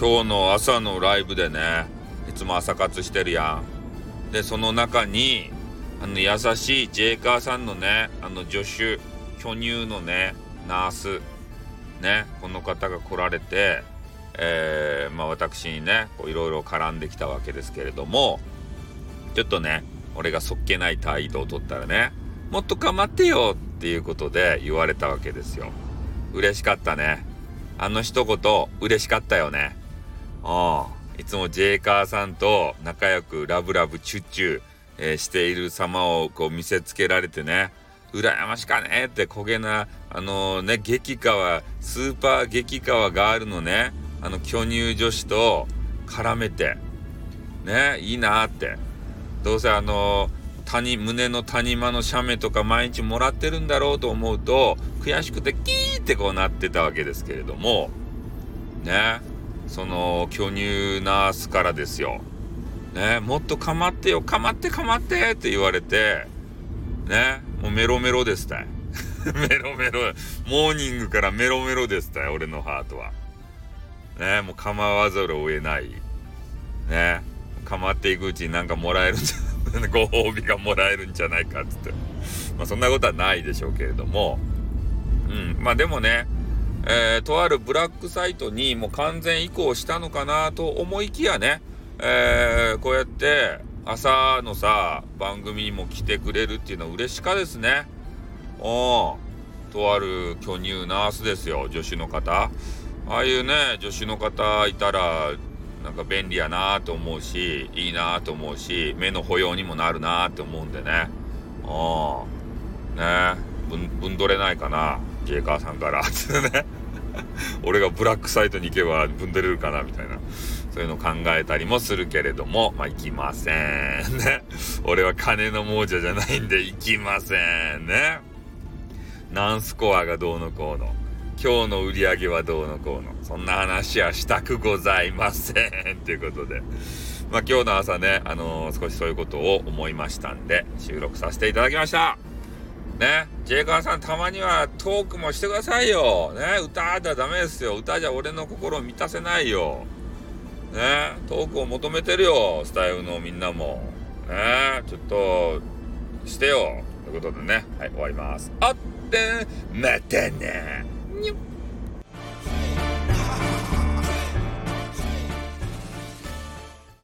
今日の朝のライブでねいつも朝活してるやん。でその中にあの優しいジェイカーさんのねあの助手巨乳のねナースねこの方が来られてえー、まあ私にねいろいろ絡んできたわけですけれどもちょっとね俺がそっけない態度を取ったらねもっと構ってよっていうことで言われたわけですよ。嬉しかったね。あの一言嬉しかったよね。いつもジェイカーさんと仲良くラブラブチュッチュ、えー、している様をこう見せつけられてね。羨ましかね。って焦げなあのー、ね激川スーパー激川ガールのねあの巨乳女子と絡めて。ねいいなって。どうせあの谷胸の谷間の写メとか毎日もらってるんだろうと思うと悔しくてキーってこうなってたわけですけれども。ね。その巨乳ナースからですよ。ねもっと構ってよ構って構ってって言われてねもうメロメロですた。い メロメロ。モーニングからメロメロですたい俺のハートは。ねもう構わざるを得ない。ね構っていくうちになんかもらえるんじゃ ご褒美がもらえるんじゃないかっつって。まあそんなことはないでしょうけれども。うんまあでもねえー、とあるブラックサイトにもう完全移行したのかなと思いきやね、えー、こうやって朝のさ番組にも来てくれるっていうのは嬉しかですね。おとある巨乳ナースですよ女子の方。ああいうね女子の方いたらなんか便利やなと思うしいいなと思うし目の保養にもなるなって思うんでねああねぶんどれないかなジェイカーさんから。ね 俺がブラックサイトに行けばぶんどれるかなみたいな。そういうの考えたりもするけれどもまあ行きません。ね。俺は金の亡者じゃないんで行きません。ね。何スコアがどうのこうの。今日の売り上げはどうのこうの。そんな話はしたくございません。ということで。まあ今日の朝ねあのー、少しそういうことを思いましたんで収録させていただきました。ね。ジェイカーさんたまにはトークもしてくださいよ。ね。歌じゃダメですよ。歌じゃ俺の心を満たせないよ。ね。トークを求めてるよ。スタイルのみんなも。ね。ちょっとしてよ。ということでね。はい終わります。あってまたね。にょっ